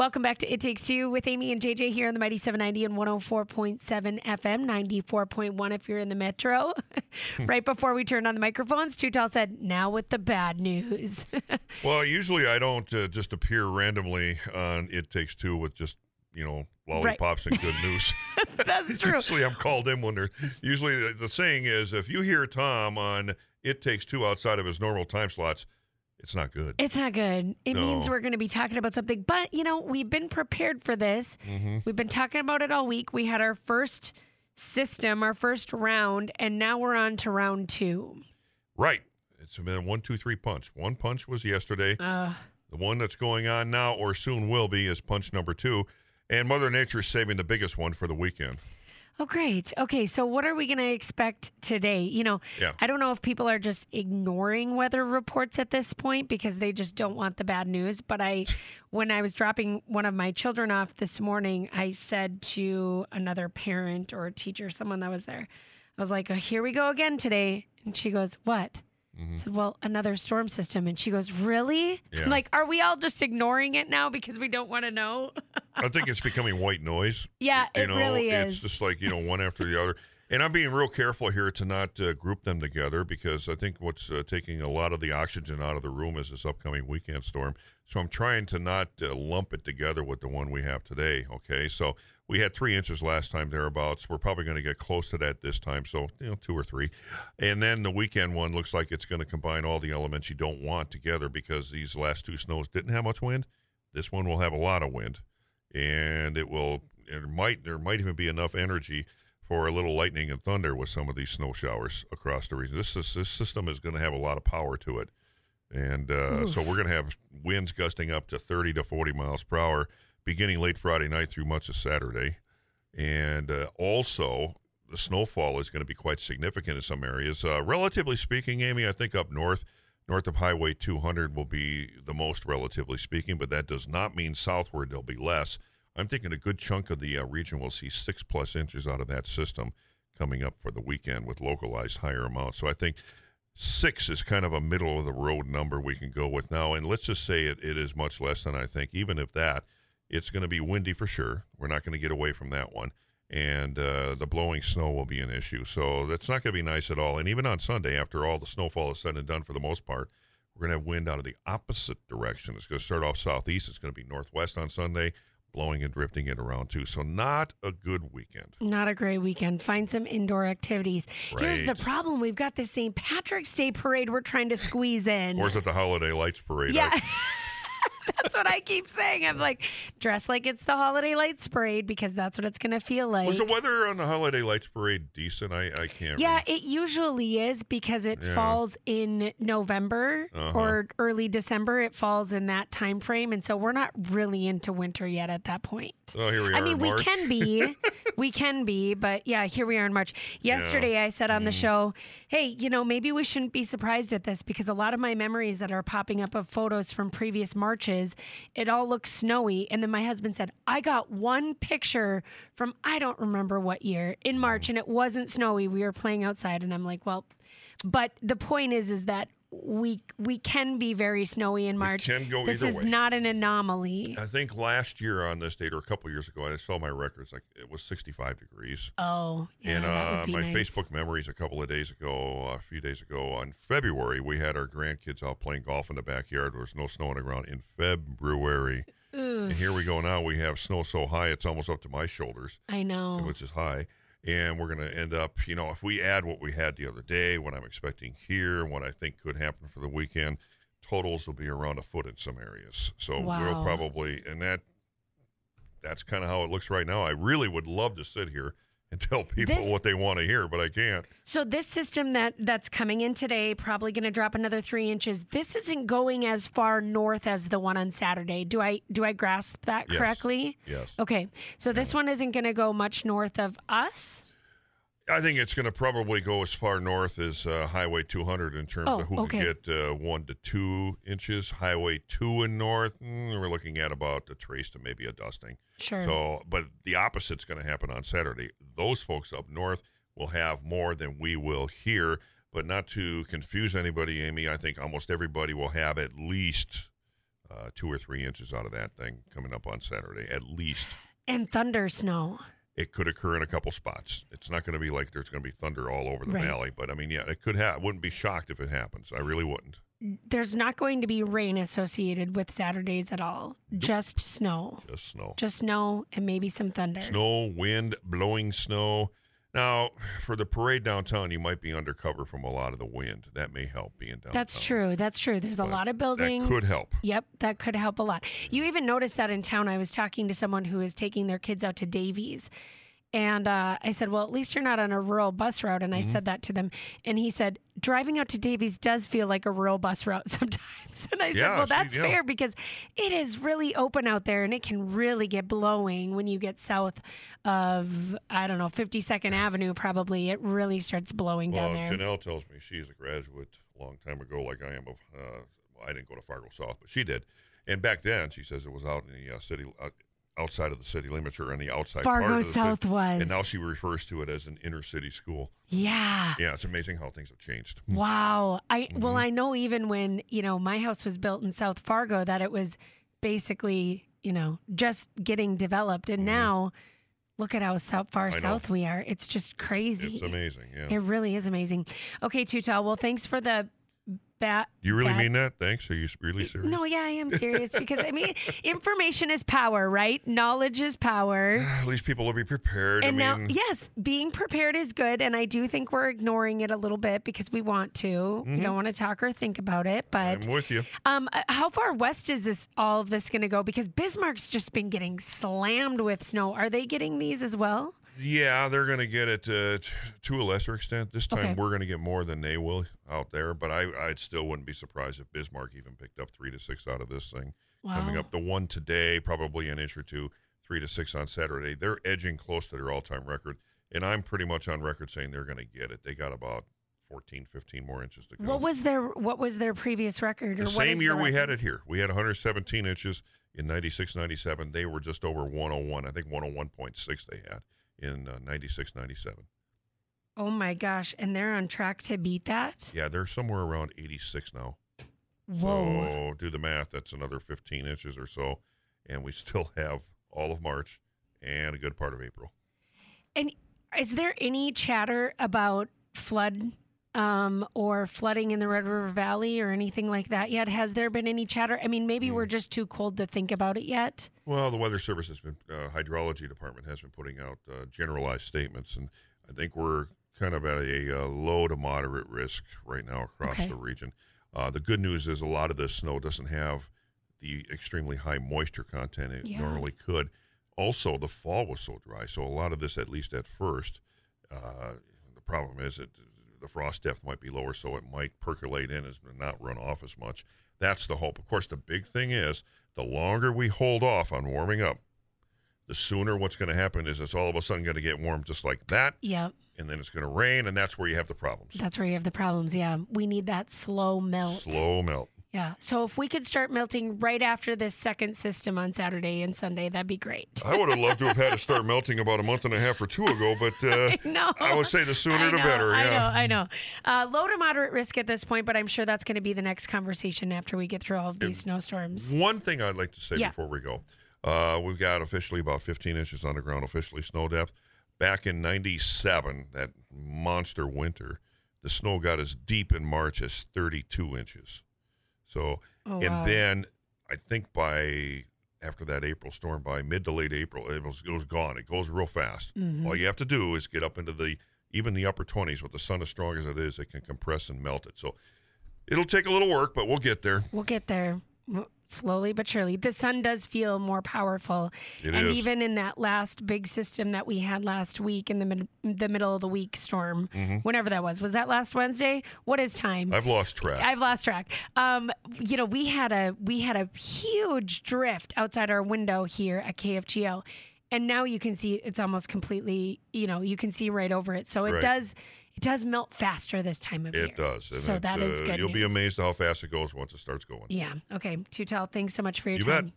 Welcome back to It Takes Two with Amy and JJ here on the Mighty 790 and 104.7 FM, 94.1 if you're in the metro. right before we turned on the microphones, Tall said, Now with the bad news. Well, usually I don't uh, just appear randomly on It Takes Two with just, you know, lollipops and good news. That's true. usually I'm called in when they're. Usually the, the saying is if you hear Tom on It Takes Two outside of his normal time slots, it's not good. It's not good. It No. means we're going to be talking about something. But, you know, we've been prepared for this. Mm-hmm. We've been talking about it all week. We had our first system, our first round, and now we're on to round two. Right. It's been a one, two, three punch. One punch was yesterday. Uh, The one that's going on now or soon will be is punch number two. And Mother Nature's saving the biggest one for the weekend. Oh, great. Okay, so what are we going to expect today? You know, Yeah. I don't know if people are just ignoring weather reports at this point because they just don't want the bad news. But I, when I was dropping one of my children off this morning, I said to another parent or a teacher, someone that was there, I was like, oh, here we go again today. And she goes, what? Mm-hmm. I said, well, another storm system. And she goes, really? Yeah. Like, are we all just ignoring it now because we don't want to know? I think it's becoming white noise. Yeah, you it know, really is. it's just like you know one after the other. And I'm being real careful here to not uh, group them together because I think what's uh, taking a lot of the oxygen out of the room is this upcoming weekend storm. So I'm trying to not uh, lump it together with the one we have today. Okay, so we had three inches last time thereabouts. We're probably going to get close to that this time, so you know two or three. And then the weekend one looks like it's going to combine all the elements you don't want together because these last two snows didn't have much wind. This one will have a lot of wind and it will it might there might even be enough energy for a little lightning and thunder with some of these snow showers across the region. This is, this system is going to have a lot of power to it, and uh, so we're going to have winds gusting up to 30 to 40 miles per hour beginning late Friday night through much of Saturday, and uh, also the snowfall is going to be quite significant in some areas. Uh, relatively speaking, Amy, I think up north. North of Highway 200 will be the most, relatively speaking, but that does not mean southward there'll be less. I'm thinking a good chunk of the uh, region will see six plus inches out of that system coming up for the weekend with localized higher amounts. So I think six is kind of a middle of the road number we can go with now. And let's just say it, it is much less than I think. Even if that, it's going to be windy for sure. We're not going to get away from that one. And uh, the blowing snow will be an issue. So that's not going to be nice at all. And even on Sunday, after all the snowfall is said and done for the most part, we're going to have wind out of the opposite direction. It's going to start off southeast. It's going to be northwest on Sunday, blowing and drifting it around too. So not a good weekend. Not a great weekend. Find some indoor activities. Here's the problem we've got the St. Patrick's Day parade we're trying to squeeze in. Or is it the holiday lights parade? Yeah. I- that's what I keep saying. I'm like, dress like it's the holiday lights parade because that's what it's going to feel like. was the weather on the holiday lights parade decent? I, I can't. yeah, remember. it usually is because it Yeah. falls in November Uh-huh. or early December. It falls in that time frame, and so we're not really into winter yet at that point. Oh, here we are. I mean, we can be, we can be, but yeah, here we are in March. Yesterday, I said Mm. on the show, "Hey, you know, maybe we shouldn't be surprised at this because a lot of my memories that are popping up of photos from previous marches, it all looks snowy." And then my husband said, "I got one picture from I don't remember what year in March, and it wasn't snowy. We were playing outside." And I'm like, "Well." But the point is, is that we we can be very snowy in March. can go this either is way. not an anomaly. I think last year on this date, or a couple years ago, I saw my records. Like it was 65 degrees. Oh, yeah, and that would uh, my nice. Facebook memories a couple of days ago, a few days ago, on February, we had our grandkids out playing golf in the backyard. There was no snow on the ground in February. And here we go now. We have snow so high it's almost up to my shoulders, I know. which is high. And we're going to end up, you know, if we add what we had the other day, what I'm expecting here, what I think could happen for the weekend, totals will be around a foot in some areas. So we'll probably, and that that's kind of how it looks right now. I really would love to sit here and tell people This- what they want to hear, but I can't. So this system that that's coming in today, probably going to drop another three inches. This isn't going as far north as the one on Saturday. Do I do I grasp that Yes. correctly? Yes. Okay, so this one isn't going to go much north of us. I think it's going to probably go as far north as uh, Highway 200 in terms Oh, of who okay. could get uh, one to two inches. Highway 2 and north, mm, we're looking at about a trace to maybe a dusting. Sure. So, but the opposite's going to happen on Saturday. Those folks up north will have more than we will here. But not to confuse anybody, Amy, I think almost everybody will have at least uh, two or three inches out of that thing coming up on Saturday, at least. And thunder snow. It could occur in a couple spots. It's not going to be like there's going to be thunder all over the Right. valley, but I mean, yeah, it could happen. Wouldn't be shocked if it happens. I really wouldn't. There's not going to be rain associated with Saturdays at all. Just snow. Just snow. Just snow and maybe some thunder. Snow, wind, blowing snow. Now, for the parade downtown, you might be undercover from a lot of the wind. That may help being downtown. That's true. That's true. There's a lot of buildings. That could help. Yep, that could help a lot. You even noticed that in town. I was talking to someone who is taking their kids out to Davies. And uh, I said, Well, at least you're not on a rural bus route. And I Mm-hmm. said that to them. And he said, Driving out to Davies does feel like a rural bus route sometimes. And I said, Well, that's yeah. fair because it is really open out there and it can really get blowing when you get south of, I don't know, 52nd Avenue, probably. It really starts blowing Well, down there. Janelle tells me she's a graduate a long time ago, like I am. Of uh, I didn't go to Fargo South, but she did. And back then, she says it was out in the uh, city, uh, outside of the city limits, or on the outside part Fargo of the South city. was. And now she refers to it as an inner city school. yeah. Yeah, it's amazing how things have changed. Wow. I well, Mhm. I know even when, you know, my house was built in South Fargo that it was basically, you know, just getting developed and Mhm. now look at how south, far south we are. It's just crazy. It's amazing. Yeah. It really is amazing. Okay, Tutal. Well, thanks for the bat. you really bat- mean that? Thanks. Are you really serious? No, yeah, I am serious because I mean, information is power, right? Knowledge is power. At least people will be prepared. And I now, mean, yes, being prepared is good. And I do think we're ignoring it a little bit because we want to. We don't want to talk or think about it. But I'm with you. um, uh, how far west is this all of this going to go? Because Bismarck's just been getting slammed with snow. Are they getting these as well? Yeah, they're going to get it uh, t- to a lesser extent. This time Okay. we're going to get more than they will out there, but I I still wouldn't be surprised if Bismarck even picked up three to six out of this thing. Wow. Coming up to one today, probably an inch or two, three to six on Saturday. They're edging close to their all time record, and I'm pretty much on record saying they're going to get it. They got about 14, 15 more inches to go. What was their What was their previous record? Or the same year the we had it here. We had 117 inches in 96, 97. They were just over 101. I think 101.6 they had in uh, 96, 97. Oh my gosh! And they're on track to beat that. Yeah, they're somewhere around 86 now. Whoa! So do the math. That's another 15 inches or so. And we still have all of March and a good part of April. And is there any chatter about flood um, or flooding in the Red River Valley or anything like that yet? Has there been any chatter? I mean, maybe Hmm. we're just too cold to think about it yet. Well, the Weather Service has been, uh, hydrology department has been putting out uh, generalized statements, and I think we're kind of at a, uh low to moderate risk right now across Okay. the region. Uh, the good news is a lot of this snow doesn't have the extremely high moisture content it Yeah. normally could. Also, the fall was so dry, so a lot of this, at least at first, uh, the problem is that the frost depth might be lower, so it might percolate in as and not run off as much. That's the hope. Of course, the big thing is the longer we hold off on warming up, the sooner what's going to happen is it's all of a sudden going to get warm just like that, Yep, and then it's going to rain, and that's where you have the problems. that's where you have the problems. Yeah, we need that slow melt. Slow melt. Yeah. So if we could start melting right after this second system on Saturday and Sunday, that'd be great. I would have loved to have had it start melting about a month and a half or two ago, but uh, no. I would say the sooner I the know, better. I Yeah. know, I know. Uh, low to moderate risk at this point, but I'm sure that's going to be the next conversation after we get through all of these snowstorms. One thing I'd like to say Yeah. before we go, uh, we've got officially about 15 inches underground, officially snow depth. Back in '97, that monster winter, the snow got as deep in March as 32 inches. So, Oh, and wow. then I think by after that April storm, by mid to late April, it was, it was gone. It goes real fast. Mhm. All you have to do is get up into the even the upper 20s. With the sun as strong as it is, it can compress and melt it. So it'll take a little work, but we'll get there. We'll get there slowly but surely. The sun does feel more powerful. It and is. even in that last big system that we had last week in the mid- the middle of the week storm, whenever that was, was that last Wednesday? What is time? Mm-hmm. I've lost track. I've lost track. Um, you know, we had a we had a huge drift outside our window here at KFGO, and now you can see it's almost completely. You know, you can see right over it. So it Right. does it does melt faster this time of year. It does. So it, that is uh, good. You'll be news. amazed how fast it goes once it starts going. Yeah. Okay. Tutel, thanks so much for your You time. bet.